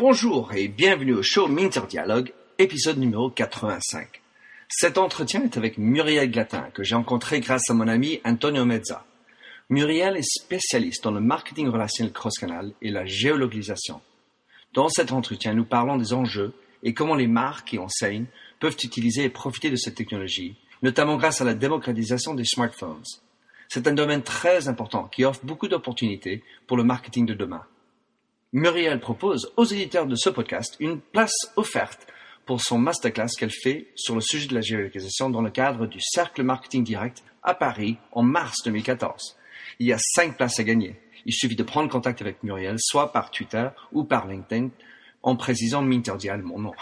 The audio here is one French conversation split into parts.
Bonjour et bienvenue au show Minter Dialogue, épisode numéro 85. Cet entretien est avec Muriel Glatin, que j'ai rencontré grâce à mon ami Antonio Mezza. Muriel est spécialiste dans le marketing relationnel cross-canal et la géolocalisation. Dans cet entretien, nous parlons des enjeux et comment les marques et enseignes peuvent utiliser et profiter de cette technologie, notamment grâce à la démocratisation des smartphones. C'est un domaine très important qui offre beaucoup d'opportunités pour le marketing de demain. Muriel propose aux éditeurs de ce podcast une place offerte pour son masterclass qu'elle fait sur le sujet de la géolocalisation dans le cadre du Cercle Marketing Direct à Paris en mars 2014. Il y a cinq places à gagner. Il suffit de prendre contact avec Muriel, soit par Twitter ou par LinkedIn, en précisant Minterdial, mon nom.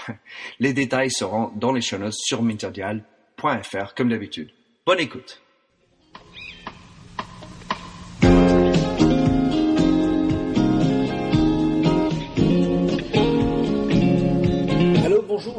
Les détails seront dans les show notes sur minterdial.fr, comme d'habitude. Bonne écoute.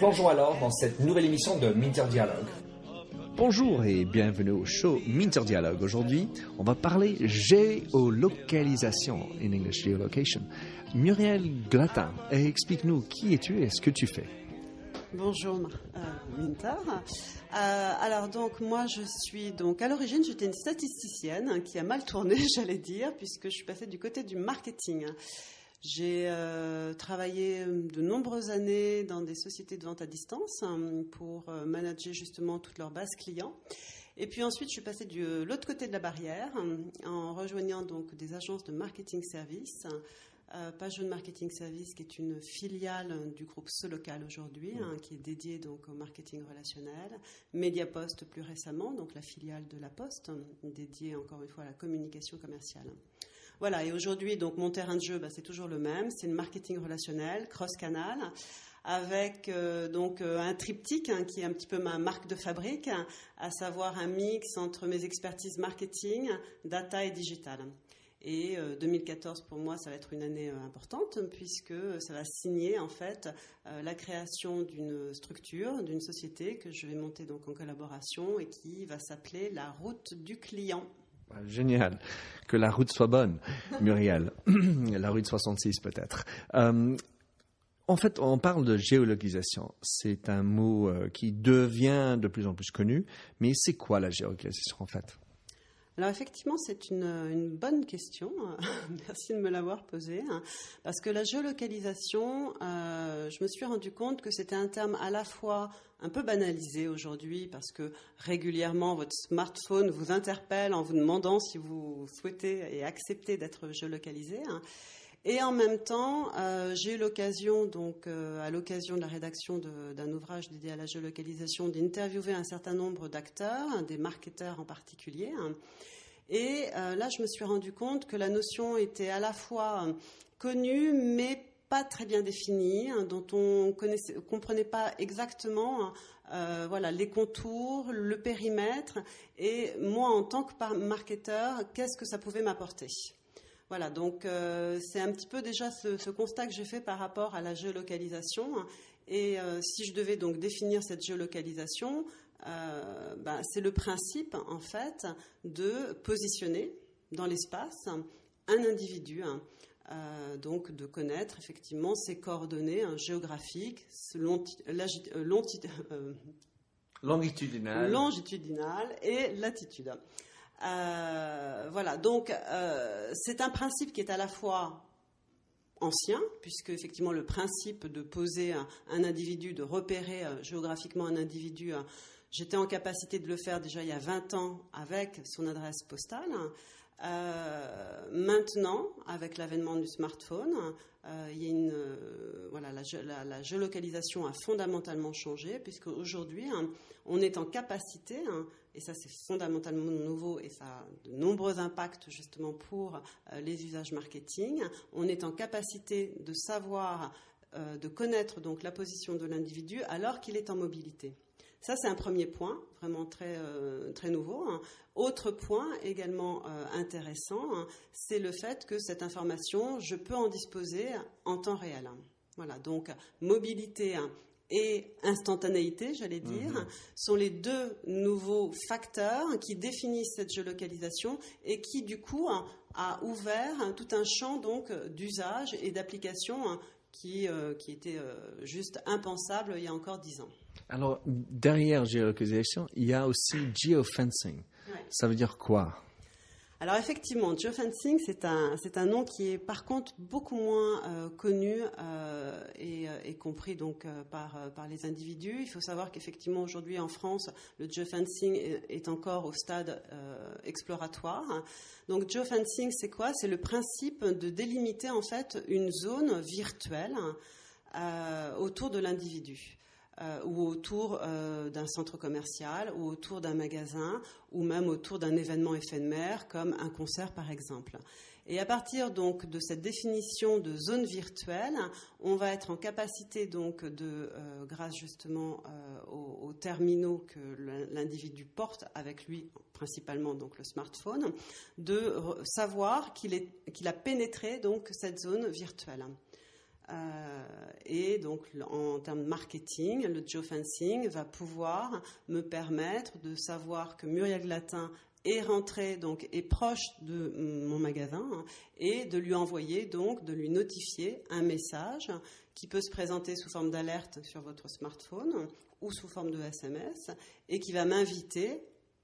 Plongeons alors dans cette nouvelle émission de Minter Dialogue. Bonjour et bienvenue au show Minter Dialogue. Aujourd'hui, on va parler géolocalisation, in English geolocation. Muriel Glatin, explique-nous qui es-tu et ce que tu fais. Bonjour euh, Minter. Euh, alors donc moi je suis donc à l'origine j'étais une statisticienne hein, qui a mal tourné j'allais dire puisque je suis passée du côté du marketing. J'ai euh, travaillé de nombreuses années dans des sociétés de vente à distance hein, pour euh, manager justement toute leur base client. Et puis ensuite, je suis passée de l'autre côté de la barrière hein, en rejoignant donc des agences de marketing service. Euh, Page Marketing Service, qui est une filiale du groupe Solocal aujourd'hui, hein, qui est dédiée donc au marketing relationnel. Mediapost plus récemment, donc la filiale de la Poste, dédiée encore une fois à la communication commerciale. Voilà, et aujourd'hui, donc mon terrain de jeu, bah, c'est toujours le même, c'est le marketing relationnel, cross-canal, avec euh, donc euh, un triptyque hein, qui est un petit peu ma marque de fabrique, à savoir un mix entre mes expertises marketing, data et digital. Et 2014 pour moi, ça va être une année importante puisque ça va signer en fait la création d'une structure, d'une société que je vais monter donc en collaboration et qui va s'appeler la route du client. Ah, génial. Que la route soit bonne, Muriel. la route 66 peut-être. Euh, en fait, on parle de géolocalisation. C'est un mot qui devient de plus en plus connu. Mais c'est quoi la géolocalisation en fait? Alors effectivement, c'est une, bonne question. Merci de me l'avoir posée. Parce que la géolocalisation, euh, je me suis rendu compte que c'était un terme à la fois un peu banalisé aujourd'hui parce que régulièrement votre smartphone vous interpelle en vous demandant si vous souhaitez et acceptez d'être géolocalisé. Hein. Et en même temps, euh, j'ai eu l'occasion, donc, euh, à l'occasion de la rédaction d'un ouvrage dédié à la géolocalisation, d'interviewer un certain nombre d'acteurs, des marketeurs en particulier. Hein. Et euh, là, je me suis rendu compte que la notion était à la fois connue, mais pas très bien définie, hein, dont on ne comprenait pas exactement voilà, les contours, le périmètre, et moi, en tant que marketeur, qu'est-ce que ça pouvait m'apporter? Voilà, donc euh, c'est un petit peu déjà ce, constat que j'ai fait par rapport à la géolocalisation. Et euh, si je devais donc définir cette géolocalisation, euh, ben, c'est le principe en fait de positionner dans l'espace un individu. Hein, donc de connaître effectivement ses coordonnées hein, géographiques, longitudinales. longitudinales et latitude. Euh, voilà, donc euh, c'est un principe qui est à la fois ancien, puisque effectivement le principe de poser un, individu, de repérer euh, géographiquement un individu, j'étais en capacité de le faire déjà il y a 20 ans avec son adresse postale. Maintenant, avec l'avènement du smartphone, a une, voilà, la, géolocalisation a fondamentalement changé, puisque aujourd'hui, hein, on est en capacité hein, et ça c'est fondamentalement nouveau et ça a de nombreux impacts justement pour euh, les usages marketing. On est en capacité de savoir de connaître donc la position de l'individu alors qu'il est en mobilité. Ça, c'est un premier point, vraiment très, très nouveau. Hein. Autre point également intéressant, hein, c'est le fait que cette information, je peux en disposer en temps réel. Voilà, donc mobilité et instantanéité, j'allais dire, mhm. sont les deux nouveaux facteurs qui définissent cette géolocalisation et qui, du coup, a ouvert tout un champ donc d'usage et d'application qui, euh, qui était euh, juste impensable il y a encore dix ans. Alors, derrière géolocalisation, il y a aussi geofencing. Ça veut dire quoi? Alors effectivement, geofencing, c'est un, c'est un nom qui est par contre beaucoup moins euh, connu euh, et, euh, et, compris donc par, par les individus. Il faut savoir qu'effectivement aujourd'hui en France, le geofencing est, est encore au stade exploratoire. Donc geofencing, c'est quoi? C'est le principe de délimiter en fait une zone virtuelle autour de l'individu. Euh, ou autour euh, d'un centre commercial, ou autour d'un magasin, ou même autour d'un événement éphémère comme un concert par exemple. Et à partir donc de cette définition de zone virtuelle, on va être en capacité donc de, euh, grâce justement aux, terminaux que l'individu porte avec lui, principalement donc le smartphone, de savoir qu'il a pénétré donc cette zone virtuelle. Euh, et donc, en termes de marketing, le geofencing va pouvoir me permettre de savoir que Muriel Glatin est rentré, donc est proche de mon magasin, hein, et de lui envoyer, donc, de lui notifier un message qui peut se présenter sous forme d'alerte sur votre smartphone ou sous forme de SMS, et qui va m'inviter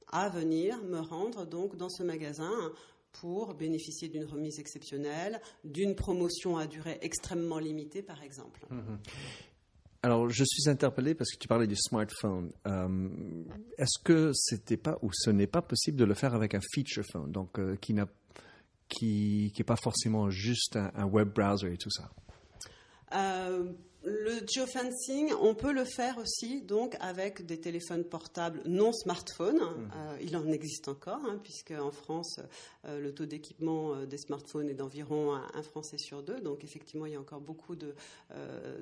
à venir me rendre donc dans ce magasin pour bénéficier d'une remise exceptionnelle, d'une promotion à durée extrêmement limitée, par exemple. Mhm. Alors, je suis interpellé parce que tu parlais du smartphone. Euh, est-ce que c'était pas ou ce n'est pas possible de le faire avec un feature phone, donc euh, qui n'a qui n'est pas forcément juste un, web browser et tout ça? Euh, le geofencing, on peut le faire aussi donc avec des téléphones portables non smartphones. Mhm. Euh, il en existe encore, hein, puisque en France, euh, le taux d'équipement euh, des smartphones est d'environ un, Français sur deux. Donc effectivement, il y a encore beaucoup de,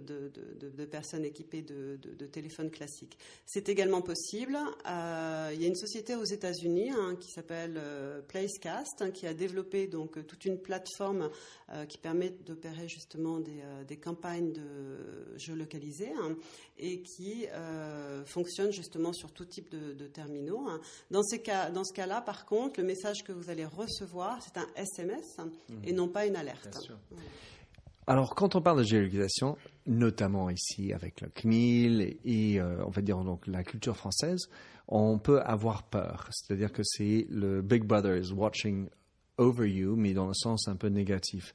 de, personnes équipées de, téléphones classiques. C'est également possible. il y a une société aux États-Unis hein, qui s'appelle Placecast, hein, qui a développé donc toute une plateforme qui permet d'opérer justement des, des campagnes de géolocalisé hein, et qui euh, fonctionne justement sur tout type de, terminaux. Hein. Dans, ces cas, dans ce cas-là, par contre, le message que vous allez recevoir, c'est un SMS et mhm. non pas une alerte. Alors, quand on parle de géolocalisation, notamment ici avec le CNIL et, euh, on va dire donc la culture française, on peut avoir peur. C'est-à-dire que c'est le Big Brother is watching over you, mais dans le sens un peu négatif.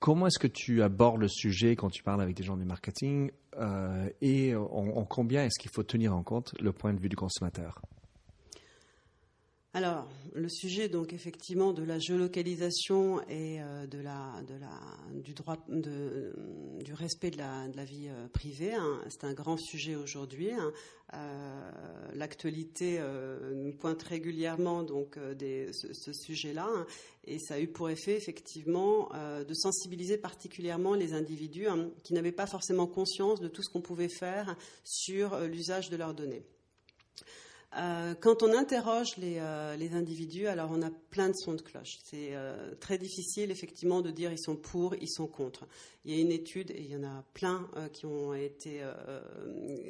Comment est-ce que tu abordes le sujet quand tu parles avec des gens du marketing euh, et en, combien est-ce qu'il faut tenir en compte le point de vue du consommateur? Alors, le sujet, donc effectivement, de la géolocalisation et euh, de la, de la, du droit, de, du respect de la, vie euh, privée, hein, c'est un grand sujet aujourd'hui. Hein. Euh, l'actualité nous pointe régulièrement donc ce, sujet-là, hein, et ça a eu pour effet effectivement de sensibiliser particulièrement les individus qui n'avaient pas forcément conscience de tout ce qu'on pouvait faire sur l'usage de leurs données. Euh, quand on interroge euh, les, individus, alors on a plein de sons de cloche. C'est euh, très difficile effectivement de dire ils sont pour, ils sont contre. Il y a une étude, et il y en a plein qui ont été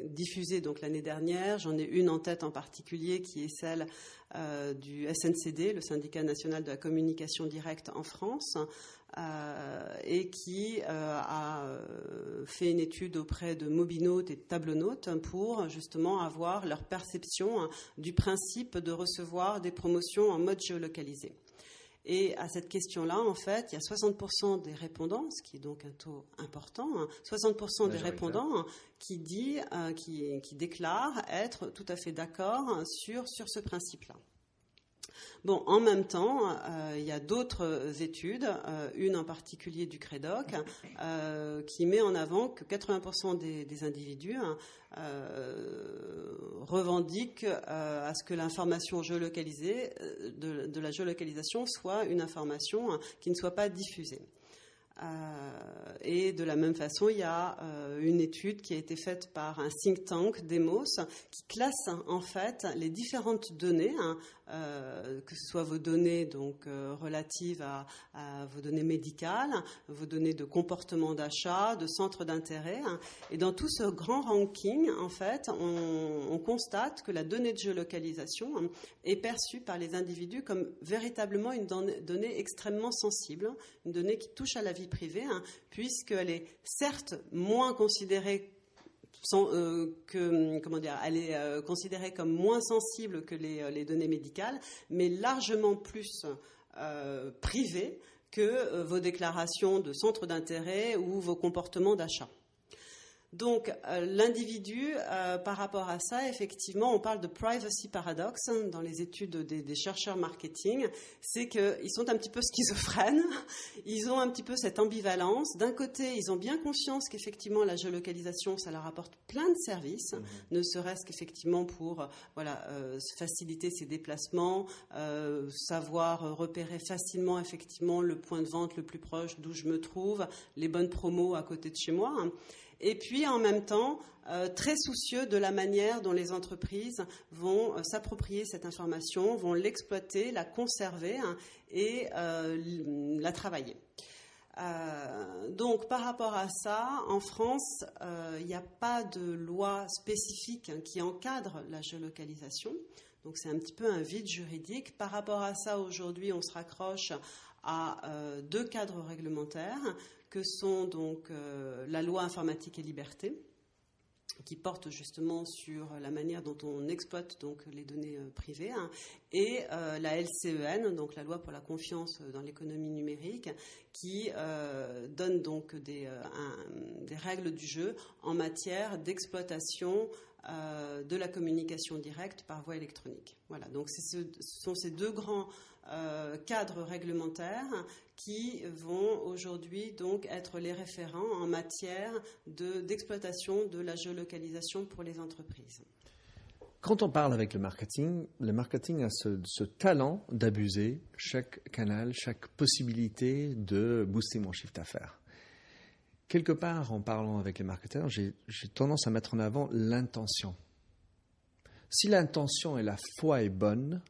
diffusées l'année dernière. J'en ai une en tête en particulier qui est celle du SNCD, le syndicat national de la communication directe en France, et qui euh, a euh, fait une étude auprès de mobinautes et de tablonautes pour justement avoir leur perception hein, du principe de recevoir des promotions en mode géolocalisé. Et à cette question-là, en fait, il y a 60% des répondants, ce qui est donc un taux important, 60% hein, des répondants qui, dit, qui, qui déclarent être tout à fait d'accord sur, sur ce principe-là. Bon, en même temps, euh, il y a d'autres études, euh, une en particulier du CREDOC, euh, qui met en avant que 80% des, individus hein, revendiquent à ce que l'information géolocalisée, de, la géolocalisation, soit une information hein, qui ne soit pas diffusée. Euh, et de la même façon, il y a euh, une étude qui a été faite par un think tank, Demos, qui classe en fait les différentes données, hein, euh, que ce soit vos données donc relatives à, vos données médicales, vos données de comportement d'achat, de centre d'intérêt. Hein. et dans tout ce grand ranking, en fait, on, constate que la donnée de géolocalisation hein, est perçue par les individus comme véritablement une donnée extrêmement sensible, une donnée qui touche à la vie privée, hein, puisqu'elle est certes moins considérée euh, euh, considérée comme moins sensible que les, euh, données médicales, mais largement plus privée que vos déclarations de centre d'intérêt ou vos comportements d'achat. Donc euh, l'individu, euh, par rapport à ça, effectivement, on parle de privacy paradox hein, dans les études des, chercheurs marketing, c'est qu'ils sont un petit peu schizophrènes, ils ont un petit peu cette ambivalence. D'un côté, ils ont bien conscience qu'effectivement la géolocalisation, ça leur apporte plein de services, mmh. ne serait-ce qu'effectivement pour voilà euh, faciliter ses déplacements, savoir repérer facilement effectivement le point de vente le plus proche d'où je me trouve, les bonnes promos à côté de chez moi. Hein et puis en même temps euh, très soucieux de la manière dont les entreprises vont euh, s'approprier cette information, vont l'exploiter, la conserver hein, et euh, la travailler. donc par rapport à ça, en France, il n'y a pas de loi spécifique hein, qui encadre la géolocalisation. Donc c'est un petit peu un vide juridique. Par rapport à ça, aujourd'hui, on se raccroche à deux cadres réglementaires que sont donc euh, la loi informatique et liberté, qui porte justement sur la manière dont on exploite donc les données euh, privées, hein, et euh, la LCEN, donc la loi pour la confiance dans l'économie numérique, qui donne donc des, règles du jeu en matière d'exploitation de la communication directe par voie électronique. Voilà, donc ce sont ces deux grands cadres réglementaires qui vont aujourd'hui donc être les référents en matière d'exploitation de, la géolocalisation pour les entreprises. Quand on parle avec le marketing, le marketing a ce, talent d'abuser chaque canal, chaque possibilité de booster mon chiffre d'affaires. Quelque part, en parlant avec les marketeurs, j'ai tendance à mettre en avant l'intention. Si l'intention et la foi est bonne,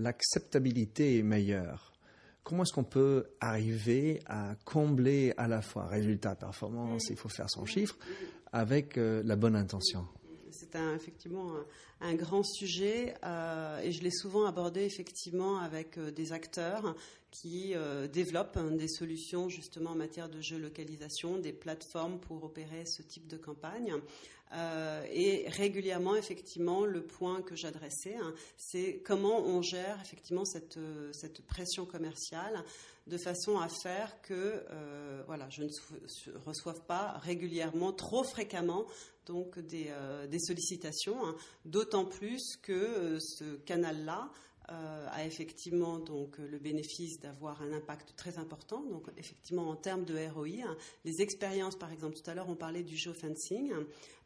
l'acceptabilité est meilleure. Comment est-ce qu'on peut arriver à combler à la fois résultat, performance, il faut faire son chiffre, avec euh, la bonne intention? C'est effectivement un, grand sujet euh, et je l'ai souvent abordé effectivement avec euh, des acteurs qui développent hein, des solutions justement en matière de géolocalisation, des plateformes pour opérer ce type de campagne. Euh, et régulièrement, effectivement, le point que j'adressais, hein, c'est comment on gère effectivement cette, euh, cette, pression commerciale de façon à faire que euh, voilà, je ne reçoive pas régulièrement, trop fréquemment, donc des, des sollicitations, hein, d'autant plus que ce canal-là euh, a effectivement donc le bénéfice d'avoir un impact très important. Donc effectivement en termes de ROI, hein, les expériences par exemple, tout à l'heure on parlait du geofencing,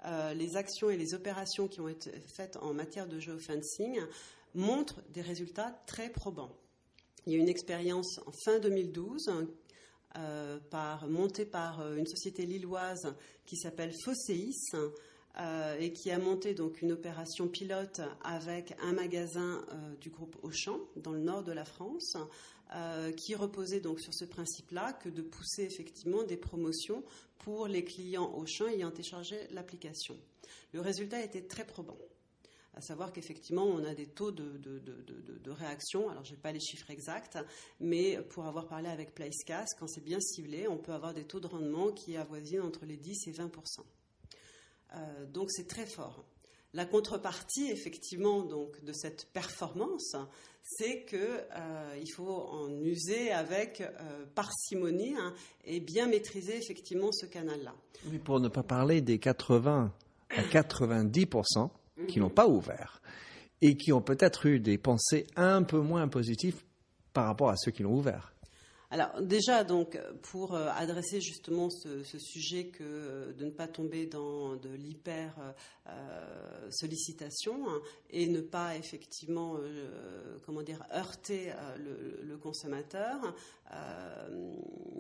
euh, les actions et les opérations qui ont été faites en matière de geofencing montrent des résultats très probants. Il y a une expérience en fin 2012 euh, par, montée par une société lilloise qui s'appelle Fosseis, euh, et qui a monté donc une opération pilote avec un magasin euh, du groupe Auchan dans le nord de la France, euh, qui reposait donc sur ce principe-là que de pousser effectivement des promotions pour les clients Auchan ayant téléchargé l'application. Le résultat était très probant à savoir qu'effectivement, on a des taux de, réaction. Alors, je n'ai pas les chiffres exacts, mais pour avoir parlé avec PlaceCast, quand c'est bien ciblé, on peut avoir des taux de rendement qui avoisinent entre les 10 et 20 euh, donc c'est très fort. La contrepartie, effectivement, donc, de cette performance, c'est qu'il euh, faut en user avec euh, parcimonie hein, et bien maîtriser effectivement ce canal-là. Oui, pour ne pas parler des 80 à 90% qui n'ont pas ouvert et qui ont peut-être eu des pensées un peu moins positives par rapport à ceux qui l'ont ouvert. Alors déjà, donc, pour euh, adresser justement ce, sujet que euh, de ne pas tomber dans de l'hyper euh, sollicitation hein, et ne pas effectivement, comment dire, heurter le, consommateur,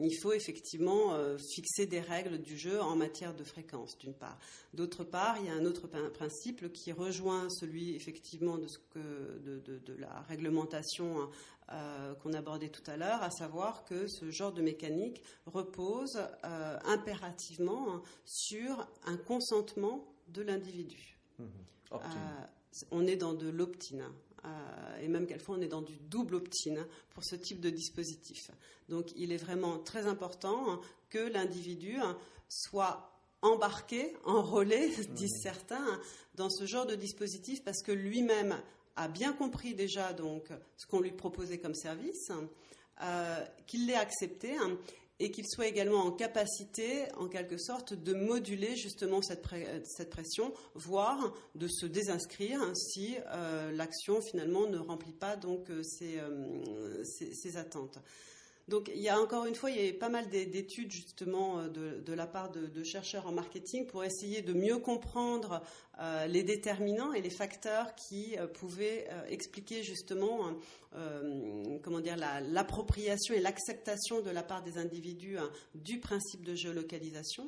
il faut effectivement fixer des règles du jeu en matière de fréquence, d'une part. D'autre part, il y a un autre principe qui rejoint celui effectivement de, la réglementation euh, qu'on abordait tout à l'heure, à savoir que ce genre de mécanique repose euh, impérativement sur un consentement de l'individu. Mmh. Euh, on est dans de l'opt-in. et même quelquefois on est dans du double opt-in pour ce type de dispositif. Donc il est vraiment très important que l'individu soit embarqué, enrôlé, disent mmh. certains, dans ce genre de dispositif parce que lui-même a bien compris déjà donc ce qu'on lui proposait comme service, euh, qu'il l'ait accepté hein, et qu'il soit également en capacité, en quelque sorte, de moduler justement cette, pression, voire de se désinscrire si euh, l'action finalement ne remplit pas donc euh, ses attentes. Donc il y a encore une fois, il y a pas mal d'études justement euh, de, la part de, chercheurs en marketing pour essayer de mieux comprendre euh, les déterminants et les facteurs qui euh, pouvaient expliquer justement comment dire l'appropriation et l'acceptation de la part des individus hein, du principe de géolocalisation.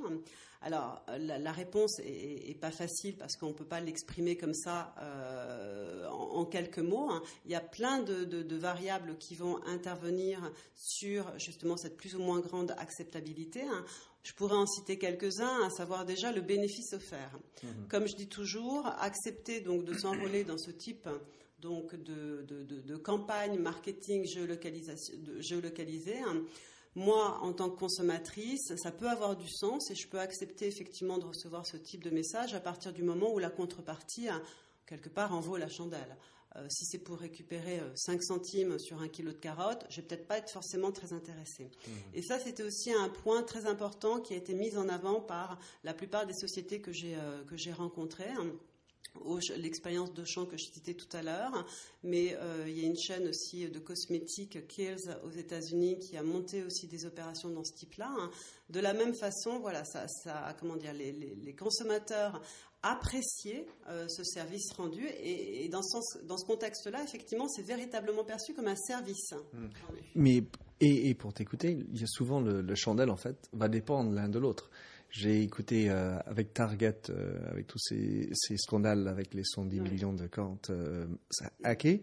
Alors, la, réponse est, pas facile parce qu'on ne peut pas l'exprimer comme ça euh, en, quelques mots. Hein. Il y a plein de, variables qui vont intervenir sur justement cette plus ou moins grande acceptabilité. Hein. Je pourrais en citer quelques-uns, à savoir déjà le bénéfice offert. Mmh. Comme je dis toujours, accepter donc de s'enrôler dans ce type donc de, campagne marketing géolocalisée, hein, moi, en tant que consommatrice, ça peut avoir du sens et je peux accepter effectivement de recevoir ce type de message à partir du moment où la contrepartie, quelque part, en vaut la chandelle. Euh, si c'est pour récupérer 5 euh, centimes sur un kilo de carottes, je vais peut-être pas être forcément très intéressée. Mmh. Et ça, c'était aussi un point très important qui a été mis en avant par la plupart des sociétés que j'ai euh, rencontrées l'expérience de champ que je citais tout à l'heure, mais euh, il y a une chaîne aussi de cosmétiques, Kills, aux États-Unis, qui a monté aussi des opérations dans ce type-là. Hein. De la même façon, voilà, ça, ça comment dire, les, consommateurs appréciaient euh, ce service rendu, et, dans ce, dans ce contexte-là, effectivement, c'est véritablement perçu comme un service. Mmh. Mais et, pour t'écouter, il y a souvent le, le chandelle en fait va dépendre l'un de l'autre. J'ai écouté euh, avec Target, euh, avec tous ces, scandales avec les 110 millions de comptes euh, hackés,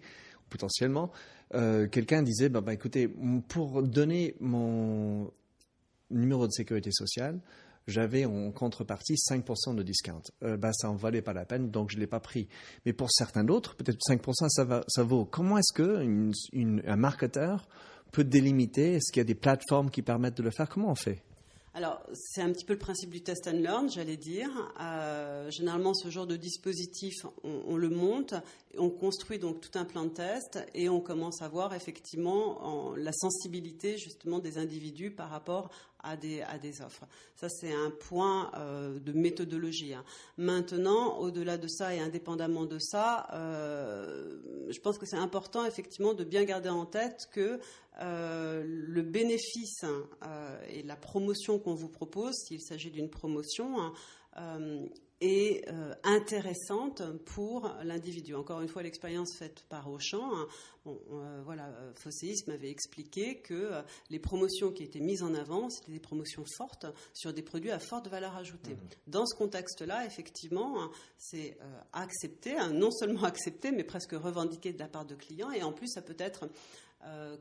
potentiellement, quelqu'un disait bah, bah, écoutez, pour donner mon numéro de sécurité sociale, j'avais en contrepartie 5% de discount. bah, ça en valait pas la peine, donc je l'ai pas pris. Mais pour certains d'autres, peut-être 5% ça, va, ça vaut. Comment est-ce que un marketeur peut délimiter? Est-ce qu'il y a des plateformes qui permettent de le faire? Comment on fait? Alors, c'est un petit peu le principe du test and learn, j'allais dire. Euh, généralement, ce genre de dispositif, on, le monte, on construit donc tout un plan de test et on commence à voir effectivement la sensibilité justement des individus par rapport à des, offres. Ça, c'est un point euh, de méthodologie. Hein. Maintenant, au-delà de ça et indépendamment de ça, euh, je pense que c'est important effectivement de bien garder en tête que euh, le bénéfice et la promotion qu'on vous propose, s'il s'agit d'une promotion, hein, est euh, intéressante pour l'individu. Encore une fois, l'expérience faite par Auchan, hein, bon, euh, voilà, euh, m'avait expliqué que les promotions qui étaient mises en avant, c'était des promotions fortes sur des produits à forte valeur ajoutée. Mmh. Dans ce contexte-là, effectivement, hein, c'est accepté, hein, non seulement accepté, mais presque revendiqué de la part de clients, et en plus, ça peut être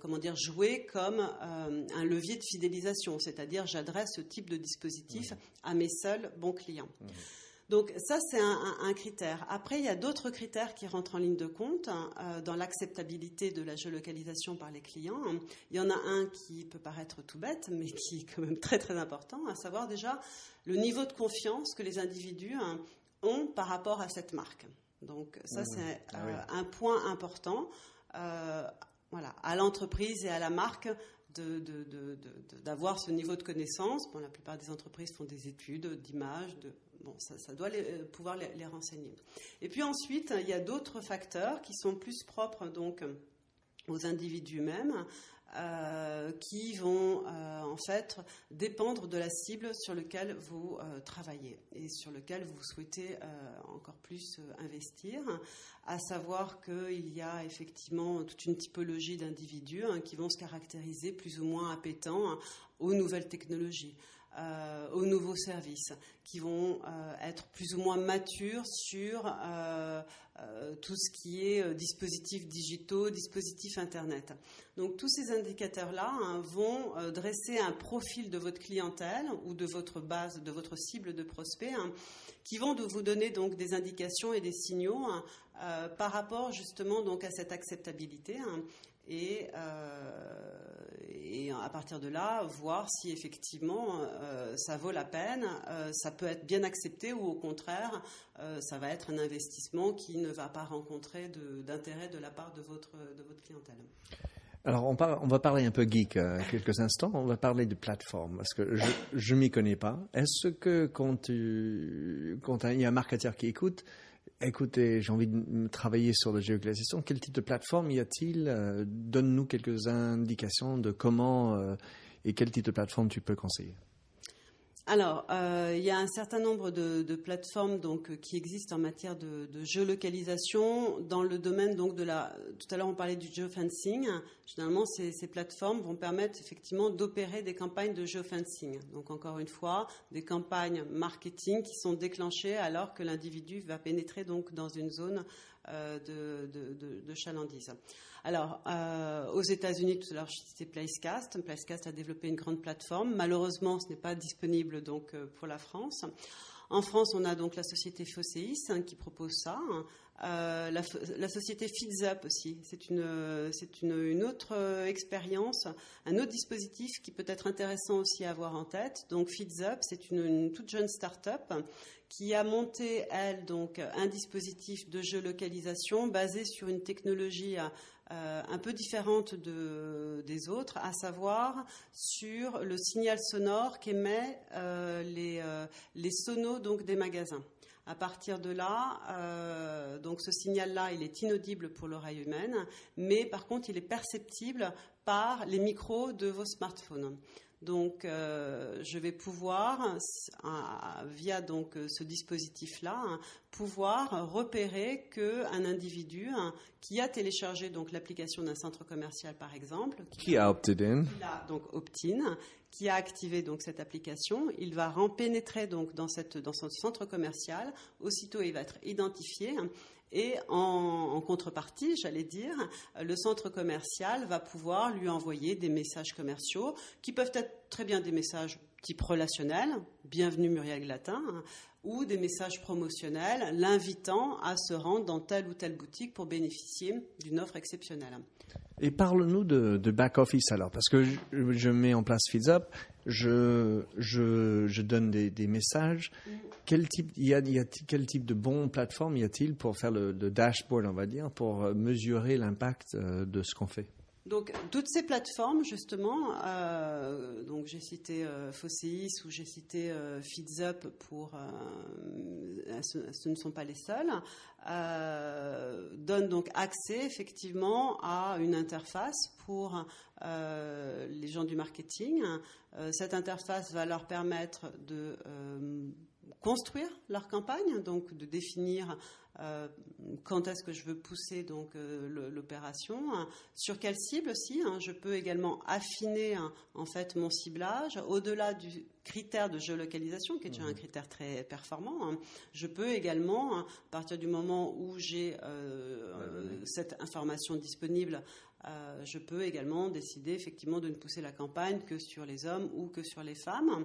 comment dire, joué comme un levier de fidélisation, c'est-à-dire j'adresse ce type de dispositif mmh. à mes seuls bons clients. Mmh. Donc ça, c'est un, critère. Après, il y a d'autres critères qui rentrent en ligne de compte hein, euh, dans l'acceptabilité de la géolocalisation par les clients. Il y en a un qui peut paraître tout bête, mais qui est quand même très très important, à savoir déjà le niveau de confiance que les individus hein, ont par rapport à cette marque. Donc ça, mmh. c'est ah euh, un point important. Euh, voilà, à l'entreprise et à la marque d'avoir ce niveau de connaissance. Bon, la plupart des entreprises font des études d'images, de, bon, ça, doit euh, pouvoir les, renseigner. Et puis ensuite, il y a d'autres facteurs qui sont plus propres donc aux individus eux-mêmes. qui vont en fait dépendre de la cible sur laquelle vous travaillez et sur laquelle vous souhaitez encore plus investir. À savoir qu'il y a effectivement toute une typologie d'individus hein, qui vont se caractériser plus ou moins appétants aux nouvelles technologies. Euh, aux nouveaux services, qui vont euh, être plus ou moins matures sur euh, tout ce qui est dispositifs digitaux, dispositifs Internet. Donc tous ces indicateurs-là hein, vont dresser un profil de votre clientèle ou de votre base, de votre cible de prospects, hein, qui vont vous donner donc des indications et des signaux hein, par rapport justement donc à cette acceptabilité et, et, à partir de là, voir si effectivement euh, ça vaut la peine, euh, ça peut être bien accepté ou au contraire, ça va être un investissement qui ne va pas rencontrer d'intérêt de, la part de votre, de votre clientèle. Alors, on, on, va parler un peu geek quelques instants. On va parler de plateforme parce que je ne m'y connais pas. Est-ce que quand, tu, quand il y a un marketeur qui écoute, Écoutez, j'ai envie de travailler sur la géolocalisation. Quel type de plateforme y a-t-il euh, Donne-nous quelques indications de comment euh, et quel type de plateforme tu peux conseiller alors, euh, il y a un certain nombre de, plateformes donc euh, qui existent en matière de, géolocalisation dans le domaine donc de la. Tout à l'heure, on parlait du geofencing. Généralement, ces, plateformes vont permettre effectivement d'opérer des campagnes de geofencing. Donc, encore une fois, des campagnes marketing qui sont déclenchées alors que l'individu va pénétrer donc dans une zone euh, de, chalandise. Alors, euh, aux États-Unis, tout à l'heure, je citais Placecast. Placecast a développé une grande plateforme. Malheureusement, ce n'est pas disponible donc euh, pour la France. En France, on a donc la société Fosseis hein, qui propose ça. Euh, la, société FeedsUp aussi, c'est une, c'est une, autre expérience, un autre dispositif qui peut être intéressant aussi à avoir en tête. Donc FeedsUp, c'est une, une, toute jeune start-up qui a monté, elle, donc, un dispositif de géolocalisation basé sur une technologie euh, un peu différente des autres, à savoir sur le signal sonore qu'émet euh, les, euh, sonos donc, des magasins. À partir de là, ce signal-là, il est inaudible pour l'oreille humaine, mais par contre, il est perceptible par les micros de vos smartphones. Donc, euh, je vais pouvoir, via donc euh, ce dispositif-là, hein, pouvoir repérer qu'un individu hein, qui a téléchargé donc l'application d'un centre commercial, par exemple, qui, a opted in, donc opt-in, qui a activé donc cette application, il va pénétrer donc dans cette dans son centre commercial. Aussitôt, il va être identifié et en, contrepartie, j'allais dire, le centre commercial va pouvoir lui envoyer des messages commerciaux qui peuvent être très bien des messages type relationnel, bienvenue Muriel Glatin, ou des messages promotionnels l'invitant à se rendre dans telle ou telle boutique pour bénéficier d'une offre exceptionnelle. Et parle-nous de, back-office alors, parce que je, mets en place FeedsUp, je, je, je donne des, des messages. Mm. Quel type, y a, y a quel type de bonne plateforme y a-t-il pour faire le, le, dashboard, on va dire, pour mesurer l'impact euh, de ce qu'on fait? Donc toutes ces plateformes justement, euh, donc j'ai cité euh, ou j'ai cité euh, FeedsUp pour, euh, ce, ne sont pas les seuls, donnent donc accès effectivement à une interface pour les gens du marketing. cette interface va leur permettre de construire leur campagne, donc de définir euh, quand est-ce que je veux pousser donc euh, l'opération, hein. sur quelle cible aussi. Hein. je peux également affiner hein, en fait mon ciblage au-delà du critère de géolocalisation qui est déjà un mmh. critère très performant. je peux également, à partir du moment où j'ai euh, cette information disponible, je peux également décider effectivement de ne pousser la campagne que sur les hommes ou que sur les femmes.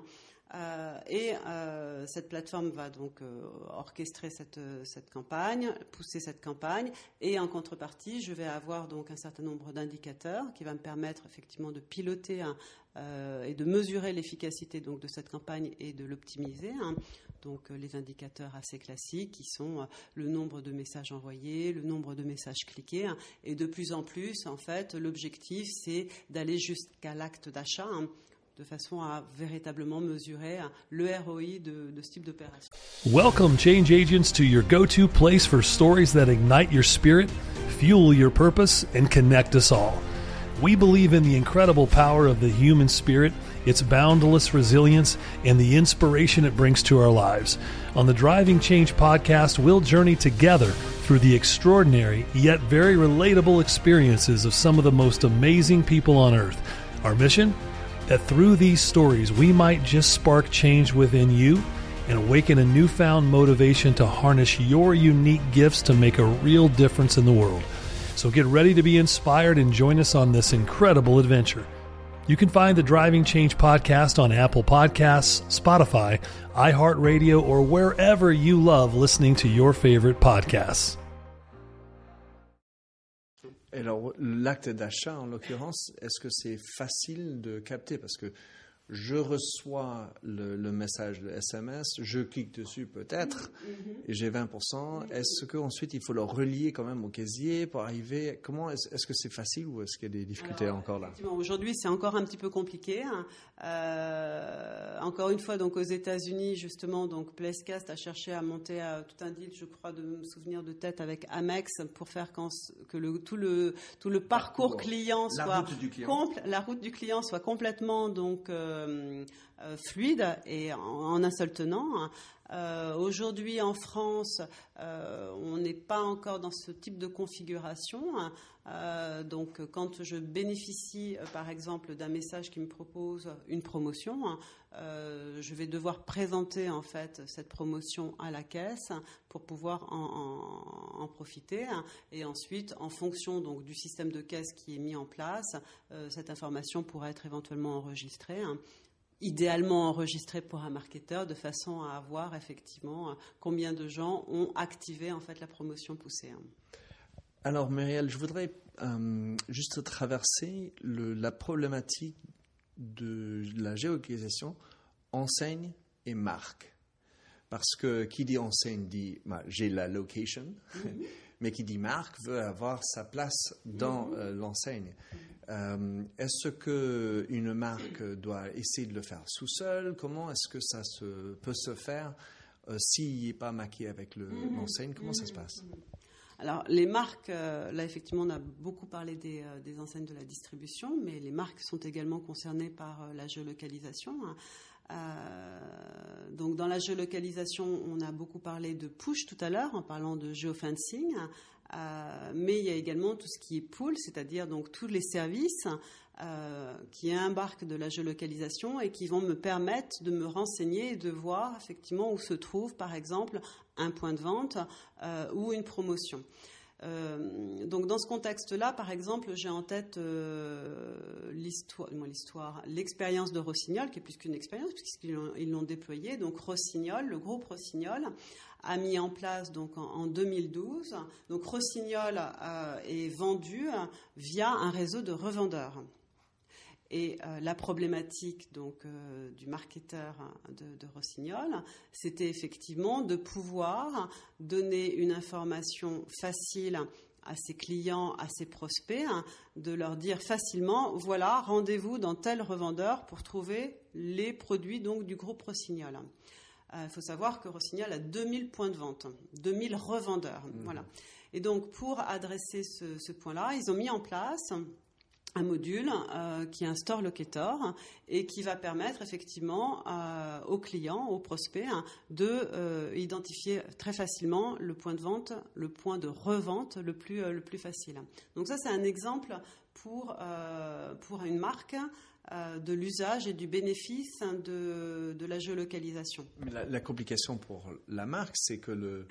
Euh, et euh, cette plateforme va donc euh, orchestrer cette, cette, campagne, pousser cette campagne, et en contrepartie, je vais avoir donc un certain nombre d'indicateurs qui va me permettre effectivement de piloter et de mesurer l'efficacité donc de cette campagne et de l'optimiser. Hein. Donc les indicateurs assez classiques qui sont le nombre de messages envoyés, le nombre de messages cliqués, hein. et de plus en plus, en fait, l'objectif c'est d'aller jusqu'à l'acte d'achat. Hein de façon à véritablement mesurer le ROI de, de ce type d'opération. Welcome change agents to your go-to place for stories that ignite your spirit, fuel your purpose and connect us all. We believe in the incredible power of the human spirit, its boundless resilience, and the inspiration it brings to our lives. On the Driving Change podcast, we'll journey together through the extraordinary yet very relatable experiences of some of the most amazing people on earth. Our mission? That through these stories, we might just spark change within you and awaken a newfound motivation to harness your unique gifts to make a real difference in the world. So get ready to be inspired and join us on this incredible adventure. You can find the Driving Change podcast on Apple Podcasts, Spotify, iHeartRadio, or wherever you love listening to your favorite podcasts. Alors, l'acte d'achat, en l'occurrence, est-ce que c'est facile de capter? Parce que je reçois le, le, message de SMS, je clique dessus peut-être, et j'ai 20%. Est-ce qu'ensuite il faut le relier quand même au casier pour arriver? Comment Est-ce est -ce que c'est facile ou est-ce qu'il y a des difficultés Alors, encore là? Aujourd'hui, c'est encore un petit peu compliqué. Hein. Euh, encore une fois, donc aux États-Unis, justement, donc Placecast a cherché à monter à, tout un deal, je crois, de me souvenir de tête avec Amex pour faire que le, tout le tout le parcours, parcours client la soit route du client. la route du client soit complètement donc euh, fluide et en, un seul tenant. Euh, Aujourd'hui, en France, euh, on n'est pas encore dans ce type de configuration. Euh, donc, quand je bénéficie, par exemple, d'un message qui me propose une promotion, euh, je vais devoir présenter en fait cette promotion à la caisse pour pouvoir en, en, profiter. Et ensuite, en fonction donc du système de caisse qui est mis en place, cette information pourra être éventuellement enregistrée idéalement enregistré pour un marketeur de façon à avoir effectivement combien de gens ont activé en fait la promotion poussée. Alors Muriel, je voudrais euh, juste traverser le, la problématique de la géolocalisation enseigne et marque. Parce que qui dit enseigne dit bah, j'ai la location, mm -hmm. mais qui dit marque veut avoir sa place dans mm -hmm. euh, l'enseigne. Euh, est-ce que une marque doit essayer de le faire sous seul? Comment est-ce que ça se, peut se faire euh, s'il n'est pas maquillé avec l'enseigne? Comment ça se passe? Alors, les marques, euh, là, effectivement, on a beaucoup parlé des, euh, des, enseignes de la distribution, mais les marques sont également concernées par la géolocalisation. donc, dans la géolocalisation, on a beaucoup parlé de push tout à l'heure, en parlant de geofencing. Euh, mais il y a également tout ce qui est pool, c'est-à-dire donc tous les services euh, qui embarquent de la géolocalisation et qui vont me permettre de me renseigner et de voir effectivement où se trouve, par exemple, un point de vente euh, ou une promotion. Euh, donc dans ce contexte-là, par exemple, j'ai en tête euh, l'histoire, l'expérience de Rossignol, qui est plus qu'une expérience puisqu'ils l'ont déployé. Donc Rossignol, le groupe Rossignol a mis en place donc en, en 2012. Donc Rossignol euh, est vendu via un réseau de revendeurs. Et euh, la problématique donc euh, du marketeur de, de Rossignol, c'était effectivement de pouvoir donner une information facile à ses clients, à ses prospects, hein, de leur dire facilement voilà, rendez-vous dans tel revendeur pour trouver les produits donc du groupe Rossignol. Il euh, faut savoir que Rossignol a 2000 points de vente, 2000 revendeurs. Mmh. Voilà. Et donc, pour adresser ce, ce point-là, ils ont mis en place un module euh, qui store locator et qui va permettre effectivement euh, aux clients, aux prospects, hein, de euh, identifier très facilement le point de vente, le point de revente le plus, le plus facile. Donc ça, c'est un exemple pour, pour une marque de l'usage et du bénéfice de, de la géolocalisation. La, complication pour la marque, c'est que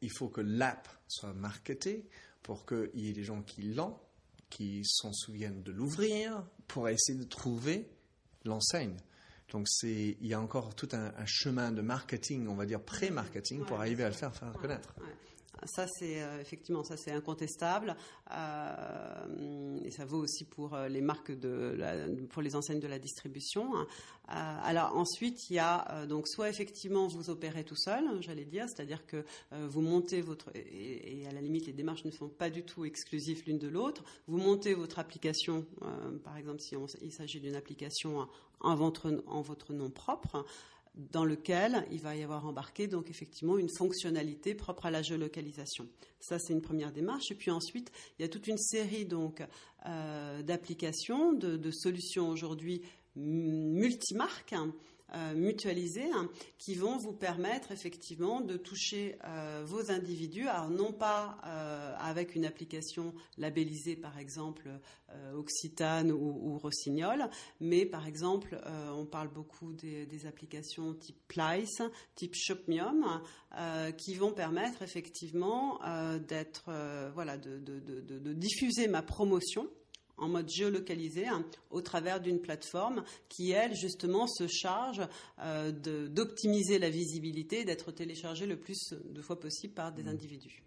il faut que l'app soit marketée pour qu'il y ait des gens qui l'ont qui s'en souviennent de l'ouvrir pour essayer de trouver l'enseigne. Donc c'est, il y a encore tout un, un, chemin de marketing, on va dire pré-marketing, ouais, pour arriver à le faire, faire connaître. Ouais. Ça, c'est euh, effectivement, ça c'est incontestable. Euh, et ça vaut aussi pour euh, les marques de, pour les enseignes de la distribution. Alors ensuite, il y a donc soit effectivement vous opérez tout seul, j'allais dire, c'est-à-dire que vous montez votre et, et, à la limite les démarches ne sont pas du tout exclusives l'une de l'autre. Vous montez votre application, par exemple si il s'agit d'une application en votre nom propre dans lequel il va y avoir embarqué donc effectivement une fonctionnalité propre à la géolocalisation. Ça c'est une première démarche et puis ensuite il y a toute une série donc euh, d'applications, de, de, solutions aujourd'hui multimarques euh, mutualisés hein, qui vont vous permettre effectivement de toucher euh, vos individus, alors non pas euh, avec une application labellisée par exemple Occitane ou, Rossignol, mais par exemple on parle beaucoup des, applications type Plice, type Shopmium, qui vont permettre effectivement d'être voilà de, de diffuser ma promotion en mode géolocalisé hein, au travers d'une plateforme qui, elle, justement, se charge euh, d'optimiser la visibilité, d'être téléchargée le plus de fois possible par des mmh. individus.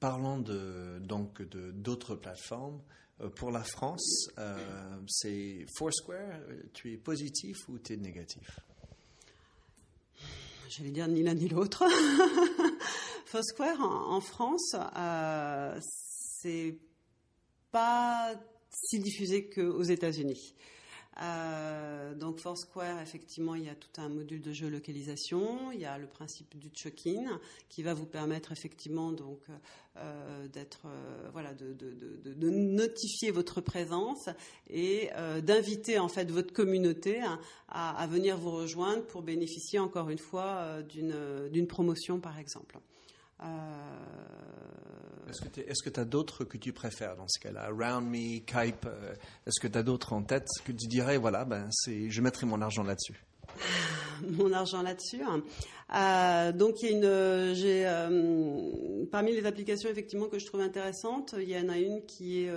Parlons de, donc d'autres plateformes. Euh, pour la France, euh, c'est Foursquare. Tu es positif ou tu es négatif? J'allais dire ni l'un ni l'autre. Foursquare en, en France, c'est pas si diffusé qu'aux États-Unis. Euh, donc Foursquare, effectivement, il y a tout un module de géolocalisation. Il y a le principe du check-in qui va vous permettre effectivement donc euh, d'être euh, voilà de, de, de, notifier votre présence et euh, d'inviter en fait votre communauté à, à, venir vous rejoindre pour bénéficier encore une fois d'une promotion par exemple. Euh, est-ce que tu as d'autres que tu préfères dans ce cas-là? Around Me, Kype, euh, est-ce que tu as d'autres en tête que tu dirais, voilà, ben, je mettrai mon argent là-dessus? Mon argent là-dessus. Hein. Euh, donc il y a une, j'ai parmi les applications effectivement que je trouve intéressantes, il y en a une qui est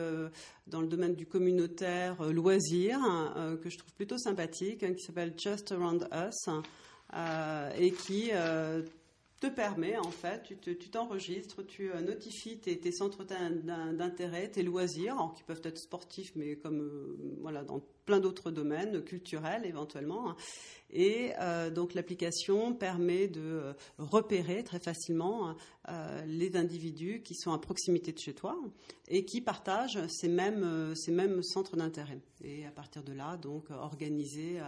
dans le domaine du communautaire loisir que je trouve plutôt sympathique, hein, qui s'appelle Just Around Us et qui te permet, en fait, tu t'enregistres, tu, euh, notifies tes, centres d'intérêt, tes loisirs, qui peuvent être sportifs, mais comme euh, voilà, dans plein d'autres domaines, culturels éventuellement. Et euh, donc l'application permet de euh, repérer très facilement euh, les individus qui sont à proximité de chez toi et qui partagent ces mêmes, ces mêmes centres d'intérêt. Et à partir de là, donc organiser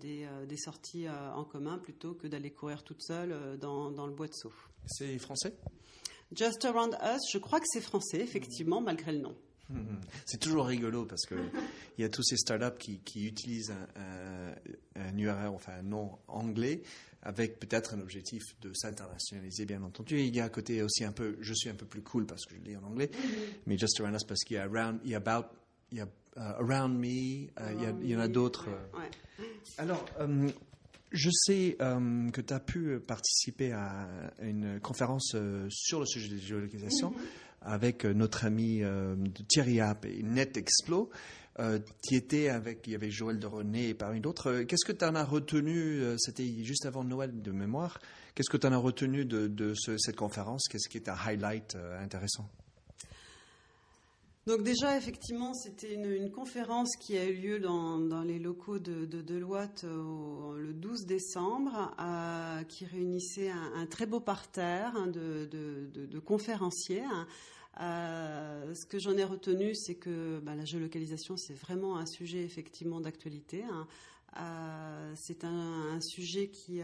des, des, sorties en commun plutôt que d'aller courir toute seule dans, dans le bois de Sceaux. C'est français? Just Around Us, je crois que c'est français, effectivement, malgré le nom. C'est toujours rigolo parce que il y a tous ces startups qui, qui utilisent un, un, URL, enfin un nom anglais, avec peut-être un objectif de s'internationaliser, bien entendu. il y a à côté aussi un peu, je suis un peu plus cool parce que je lis en anglais, mais Just Around Us parce qu'il y a Around, il y a About, il y a uh, Around Me, uh, il, y a, il, y en a d'autres. Alors, um, je sais um, que tu as pu participer à une conférence euh, sur le sujet de géolocalisation. Mm-hmm avec euh, notre ami euh, Thierry App et NetExplo. Euh, tu étais avec, il y avait Joël de René et parmi d'autres. Euh, qu'est-ce que tu en as retenu C'était juste avant Noël de mémoire. Qu'est-ce que tu en as retenu de, de ce, cette conférence? Qu'est-ce qui est un highlight intéressant? Donc déjà, effectivement, c'était une, conférence qui a eu lieu dans, les locaux de, de Deloitte le 12 décembre, qui réunissait un, très beau parterre hein, de, de, conférenciers. Hein, euh, ce que j'en ai retenu, c'est que bah, la géolocalisation, c'est vraiment un sujet effectivement d'actualité. Hein. Euh, c'est un, sujet qui,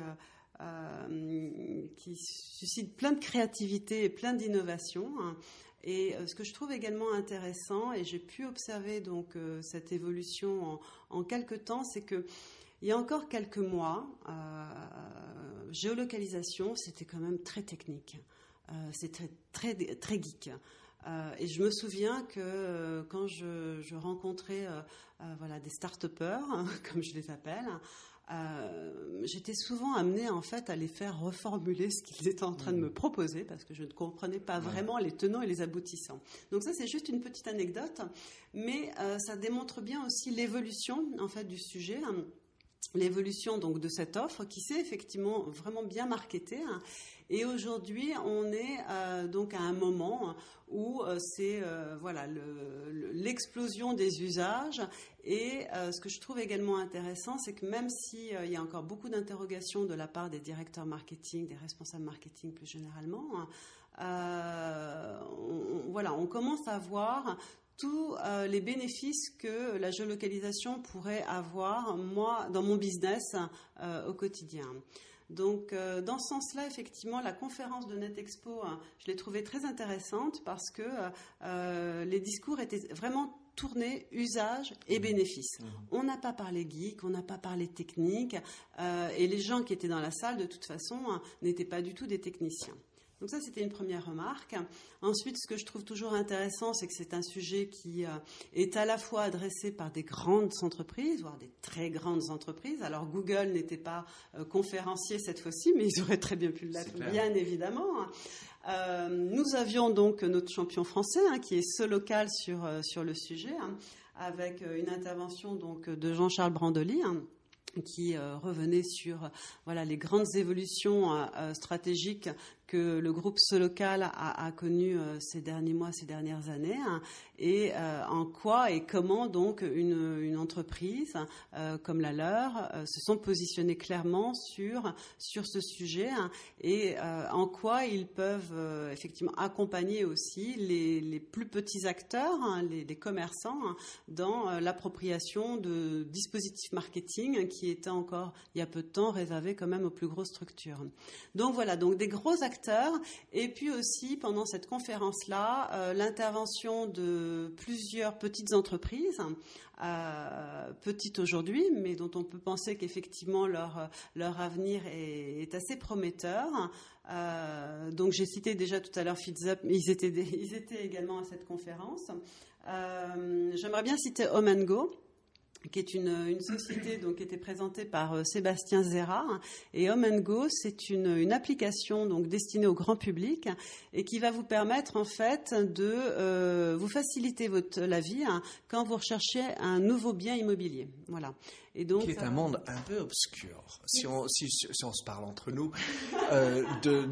euh, qui suscite plein de créativité et plein d'innovation. Hein. Et ce que je trouve également intéressant, et j'ai pu observer donc cette évolution en, en quelques temps, c'est que il y a encore quelques mois, géolocalisation, c'était quand même très technique. Euh, c'est très, très, très geek. Euh, et je me souviens que euh, quand je, je rencontrais voilà, des start-upers, comme je les appelle, j'étais souvent amenée en fait à les faire reformuler ce qu'ils étaient en train de me proposer parce que je ne comprenais pas vraiment les tenants et les aboutissants. Donc ça c'est juste une petite anecdote, mais ça démontre bien aussi l'évolution en fait du sujet l'évolution donc de cette offre qui s'est effectivement vraiment bien marketée. Hein. Et aujourd'hui, on est euh, donc à un moment où euh, c'est euh, voilà l'explosion des usages. Et ce que je trouve également intéressant, c'est que même s'il il y a encore beaucoup d'interrogations de la part des directeurs marketing, des responsables marketing plus généralement, hein, on, voilà, on commence à voir tous les bénéfices que la géolocalisation pourrait avoir, moi, dans mon business au quotidien. Donc, dans ce sens-là, effectivement, la conférence de NetExpo, hein, je l'ai trouvée très intéressante parce que les discours étaient vraiment tournés usage et mmh. bénéfice. Mmh. On n'a pas parlé geek, on n'a pas parlé technique, et les gens qui étaient dans la salle, de toute façon, hein, n'étaient pas du tout des techniciens. Donc ça, c'était une première remarque. Ensuite, ce que je trouve toujours intéressant, c'est que c'est un sujet qui euh, est à la fois adressé par des grandes entreprises, voire des très grandes entreprises. Alors Google n'était pas euh, conférencier cette fois-ci, mais ils auraient très bien pu l'être, bien évidemment. Euh, nous avions donc notre champion français, hein, qui est ce local sur, sur le sujet, hein, avec une intervention donc de Jean-Charles Brandoli. Hein, qui revenait sur voilà les grandes évolutions stratégiques que le groupe Solocal a, connu euh, ces derniers mois, ces dernières années, hein, et euh, en quoi et comment donc une, une entreprise euh, comme la leur se sont positionnées clairement sur sur ce sujet hein, et en quoi ils peuvent effectivement accompagner aussi les, les plus petits acteurs, hein, les, les, commerçants, dans l'appropriation de dispositifs marketing qui étaient encore il y a peu de temps réservés quand même aux plus grosses structures. Donc voilà, donc des gros acteurs et puis aussi, pendant cette conférence-là, euh, l'intervention de plusieurs petites entreprises, euh, petites aujourd'hui, mais dont on peut penser qu'effectivement leur, leur avenir est, assez prometteur. Euh, donc j'ai cité déjà tout à l'heure FeedsUp, ils étaient, ils étaient également à cette conférence. J'aimerais bien citer Home Go qui est une, société donc qui était présentée par euh, Sébastien Zera et Home Go c'est une, une, application donc destinée au grand public et qui va vous permettre en fait de euh, vous faciliter votre la vie hein, quand vous recherchez un nouveau bien immobilier. Voilà et donc, qui est un monde un peu obscur, si on, si, si on se parle entre nous. euh, de,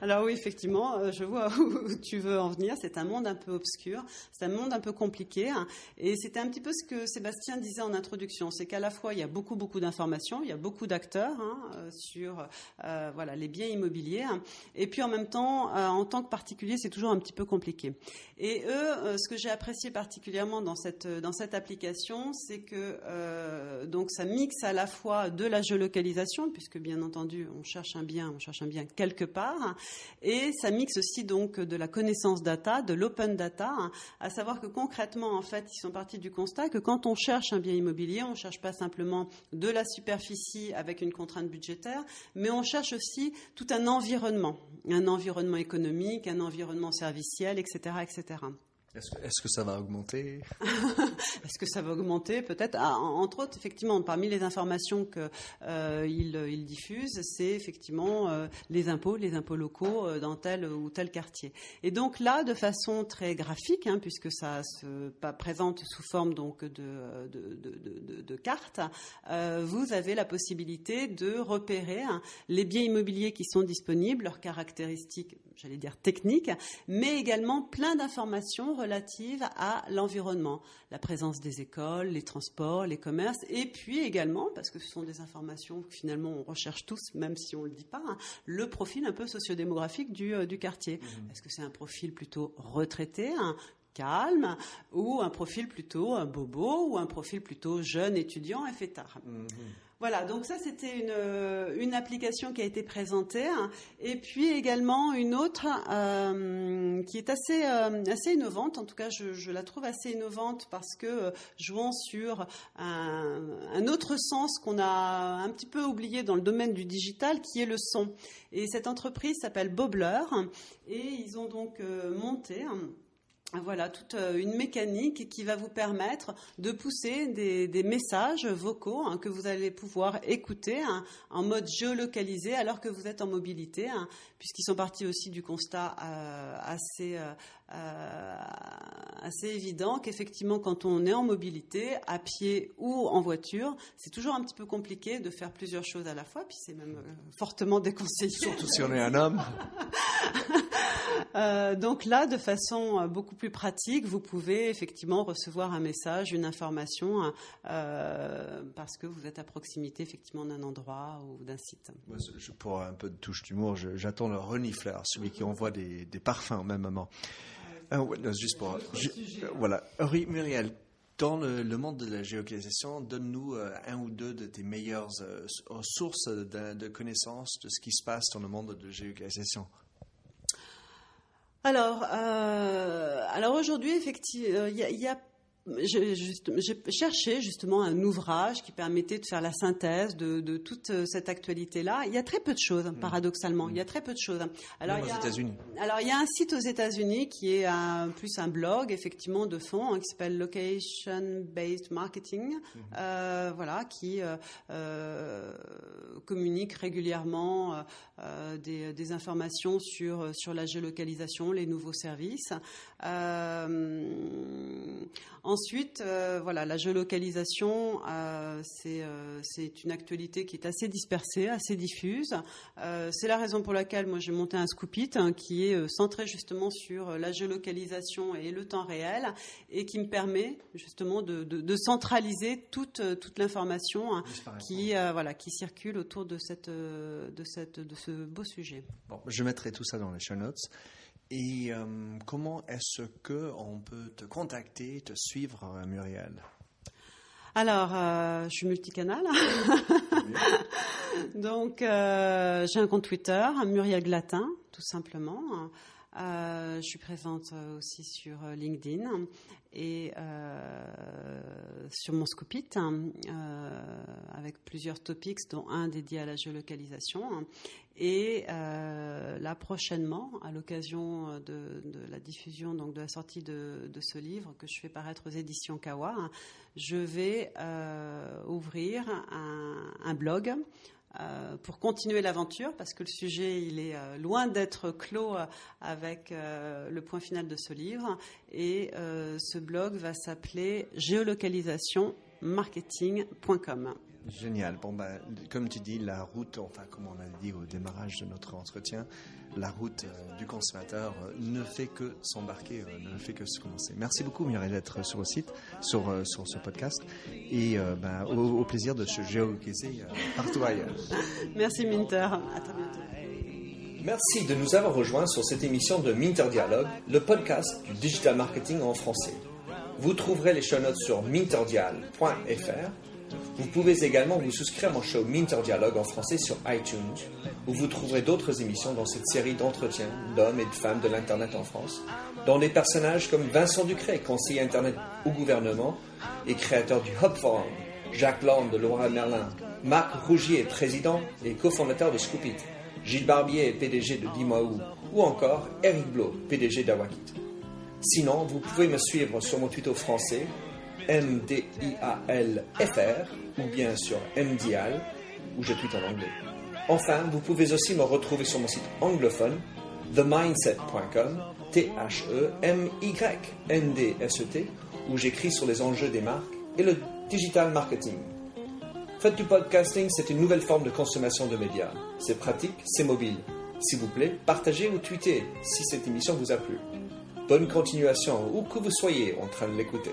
Alors oui, effectivement, euh, je vois où tu veux en venir. C'est un monde un peu obscur, c'est un monde un peu compliqué. Hein. et c'était un petit peu ce que Sébastien disait en introduction, c'est qu'à la fois, il y a beaucoup, beaucoup d'informations, il y a beaucoup d'acteurs hein, euh, sur euh, voilà, les biens immobiliers. Hein. et puis en même temps, en tant que particulier, c'est toujours un petit peu compliqué. Et eux, ce que j'ai apprécié particulièrement dans cette, dans cette application, c'est que euh, donc ça mixe à la fois de la géolocalisation, puisque bien entendu on cherche un bien, on cherche un bien quelque part, et ça mixe aussi de la connaissance data, de l'open data, à savoir que concrètement en fait ils sont partis du constat que quand on cherche un bien immobilier, on ne cherche pas simplement de la superficie avec une contrainte budgétaire, mais on cherche aussi tout un environnement, un environnement économique, un environnement serviciel, etc. Est-ce que, ça va augmenter? Est-ce que ça va augmenter? Peut-être. Ah, entre autres, effectivement, parmi les informations qu'il euh, diffuse, c'est effectivement euh, les impôts, les impôts locaux euh, dans tel ou tel quartier. Et donc là, de façon très graphique, hein, puisque ça se présente sous forme donc de, de, de, de cartes, euh, vous avez la possibilité de repérer hein, les biens immobiliers qui sont disponibles, leurs caractéristiques, j'allais dire techniques, mais également plein d'informations relative à l'environnement, la présence des écoles, les transports, les commerces, et puis également, parce que ce sont des informations que finalement on recherche tous, même si on ne le dit pas, hein, le profil un peu sociodémographique du, euh, du quartier. Mmh. Est-ce que c'est un profil plutôt retraité, calme, ou un profil plutôt un bobo, ou un profil plutôt jeune étudiant et fêtard? Mmh. Voilà, donc ça c'était une, euh, une application qui a été présentée, hein. et puis également une autre euh, qui est assez euh, assez innovante. En tout cas, je, la trouve assez innovante parce que jouant sur un, un autre sens qu'on a un petit peu oublié dans le domaine du digital, qui est le son. Et cette entreprise s'appelle Bobler, et ils ont donc monté voilà toute euh, une mécanique qui va vous permettre de pousser des, messages vocaux hein, que vous allez pouvoir écouter hein, en mode géolocalisé alors que vous êtes en mobilité, hein, puisqu'ils sont partis aussi du constat euh, assez euh, assez évident qu'effectivement quand on est en mobilité, à pied ou en voiture, c'est toujours un petit peu compliqué de faire plusieurs choses à la fois, puis c'est même fortement déconseillé. Surtout si on est un homme. Euh, donc là, de façon euh, beaucoup plus pratique, vous pouvez effectivement recevoir un message, une information, euh, parce que vous êtes à proximité effectivement d'un endroit ou d'un site. pour un peu de touche d'humour, j'attends le renifleur, celui qui envoie des, des parfums au même moment. Euh, ouais, non, juste pour. ju- euh, voilà. Oui, Muriel, dans le, le monde de la géolocalisation, donne-nous euh, un ou deux de tes meilleures euh, sources de, de connaissances de ce qui se passe dans le monde de la géolocalisation. Alors, euh, alors aujourd'hui, effectivement, il y a, il y a- j'ai cherché justement un ouvrage qui permettait de faire la synthèse de, de toute euh, cette actualité-là. Il y a très peu de choses, paradoxalement. Il y a très peu de choses. Alors, Même il y aux a- États-Unis. Alors, il y a un site aux États-Unis qui est un, plus un blog, effectivement, de fond, hein, qui s'appelle Location Based Marketing, euh, voilà, qui euh, euh, communique régulièrement des, des informations sur, sur la géolocalisation, les nouveaux services. Euh, ensuite, euh, voilà, la géolocalisation, euh, c'est euh, c'est une actualité qui est assez dispersée, assez diffuse. C'est la raison pour laquelle moi j'ai monté un Scoopit hein, qui est centré justement sur la géolocalisation et le temps réel et qui me permet justement de, de- de centraliser toute, toute l'information hein, qui, voilà, qui circule autour de, cette, de, cette, de ce beau sujet. Bon, je mettrai tout ça dans les show notes. Et euh, comment est-ce que on peut te contacter, te suivre, euh, Muriel? Alors, euh, je suis multicanal. Donc, euh, j'ai un compte Twitter, Muriel Glatin, tout simplement. Euh, je suis présente euh, aussi sur euh, LinkedIn et sur mon Scoopit, hein, avec plusieurs topics, dont un dédié à la géolocalisation. Et là, prochainement, à l'occasion de, la diffusion, donc de la sortie de, ce livre que je fais paraître aux éditions Kawa, je vais ouvrir un blog euh, pour continuer l'aventure, parce que le sujet, il est euh, loin d'être clos euh, avec le point final de ce livre. Et ce blog va s'appeler géolocalisation-marketing.com. Génial. Bon, ben, comme tu dis, la route, enfin, comme on a dit au démarrage de notre entretien, la route euh, du consommateur euh, ne fait que s'embarquer, euh, ne fait que se commencer. Merci beaucoup, Mireille, d'être sur le site, sur, euh, sur ce podcast. Et euh, ben, au, au plaisir de se géolocaliser euh, partout ailleurs. Merci Minter. À très bientôt. Merci de nous avoir rejoints sur cette émission de Minter Dialogue, le podcast du digital marketing en français. Vous trouverez les show notes sur minterdial.fr. Vous pouvez également vous souscrire à mon show Minter Dialogue en français sur iTunes, où vous trouverez d'autres émissions dans cette série d'entretiens d'hommes et de femmes de l'Internet en France, dont des personnages comme Vincent Ducret, conseiller Internet au gouvernement et créateur du Hub Forum, Jacques Land de Laura Merlin, Marc Rougier, président et cofondateur de Scoopit, Gilles Barbier, PDG de Dimaou, ou encore Eric Blo, PDG d'Awakit. Sinon, vous pouvez me suivre sur mon tuto français, MDIALFR, ou bien sur MDIAL, où je tweete en anglais. Enfin, vous pouvez aussi me retrouver sur mon site anglophone, themindset.com, T-H-E-M-Y-N-D-S-E-T, où j'écris sur les enjeux des marques et le digital marketing. Faites du podcasting, c'est une nouvelle forme de consommation de médias. C'est pratique, c'est mobile. S'il vous plaît, partagez ou tweetez si cette émission vous a plu. Bonne continuation, où que vous soyez en train de l'écouter.